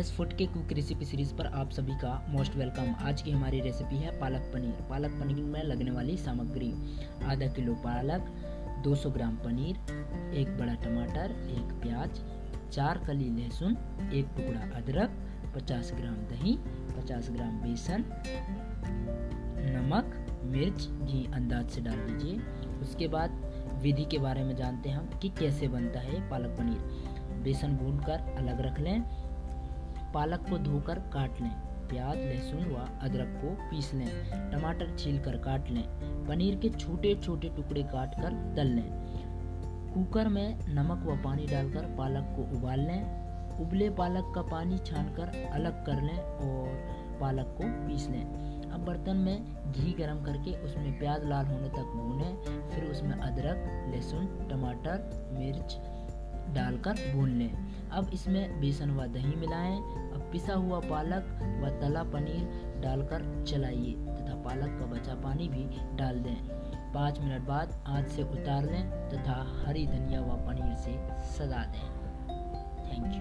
Gas फुट के cook recipe series पर आप सभी का मोस्ट वेलकम आज की हमारी रेसिपी है पालक पनीर। पालक पनीर में लगने वाली सामग्री, आधा किलो पालक 200 ग्राम पनीर, एक बड़ा टमाटर, एक प्याज, चार कली लहसुन, एक टुकड़ा अदरक 50 ग्राम दही 50 ग्राम बेसन, नमक, मिर्च, घी अंदाज से डाल दीजिए। उसके बाद विधि के बारे में जानते हैं हम कि कैसे बनता है पालक पनीर। बेसन भून कर अलग रख लें। पालक को धोकर काट लें। प्याज, लहसुन व अदरक को पीस लें। टमाटर छील कर काट लें। पनीर के छोटे छोटे टुकड़े काट कर तल लें। कुकर में नमक व पानी डालकर पालक को उबाल लें। उबले पालक का पानी छानकर अलग कर लें और पालक को पीस लें। अब बर्तन में घी गरम करके उसमें प्याज लाल होने तक भूनें। फिर उसमें अदरक, लहसुन, टमाटर, मिर्च डालकर भून लें। अब इसमें बेसन व दही मिलाएँ। अब पिसा हुआ पालक व तला पनीर डालकर चलाइए तथा पालक का बचा पानी भी डाल दें। पाँच मिनट बाद आँच से उतार लें तथा हरी धनिया व पनीर से सजा दें। Thank you.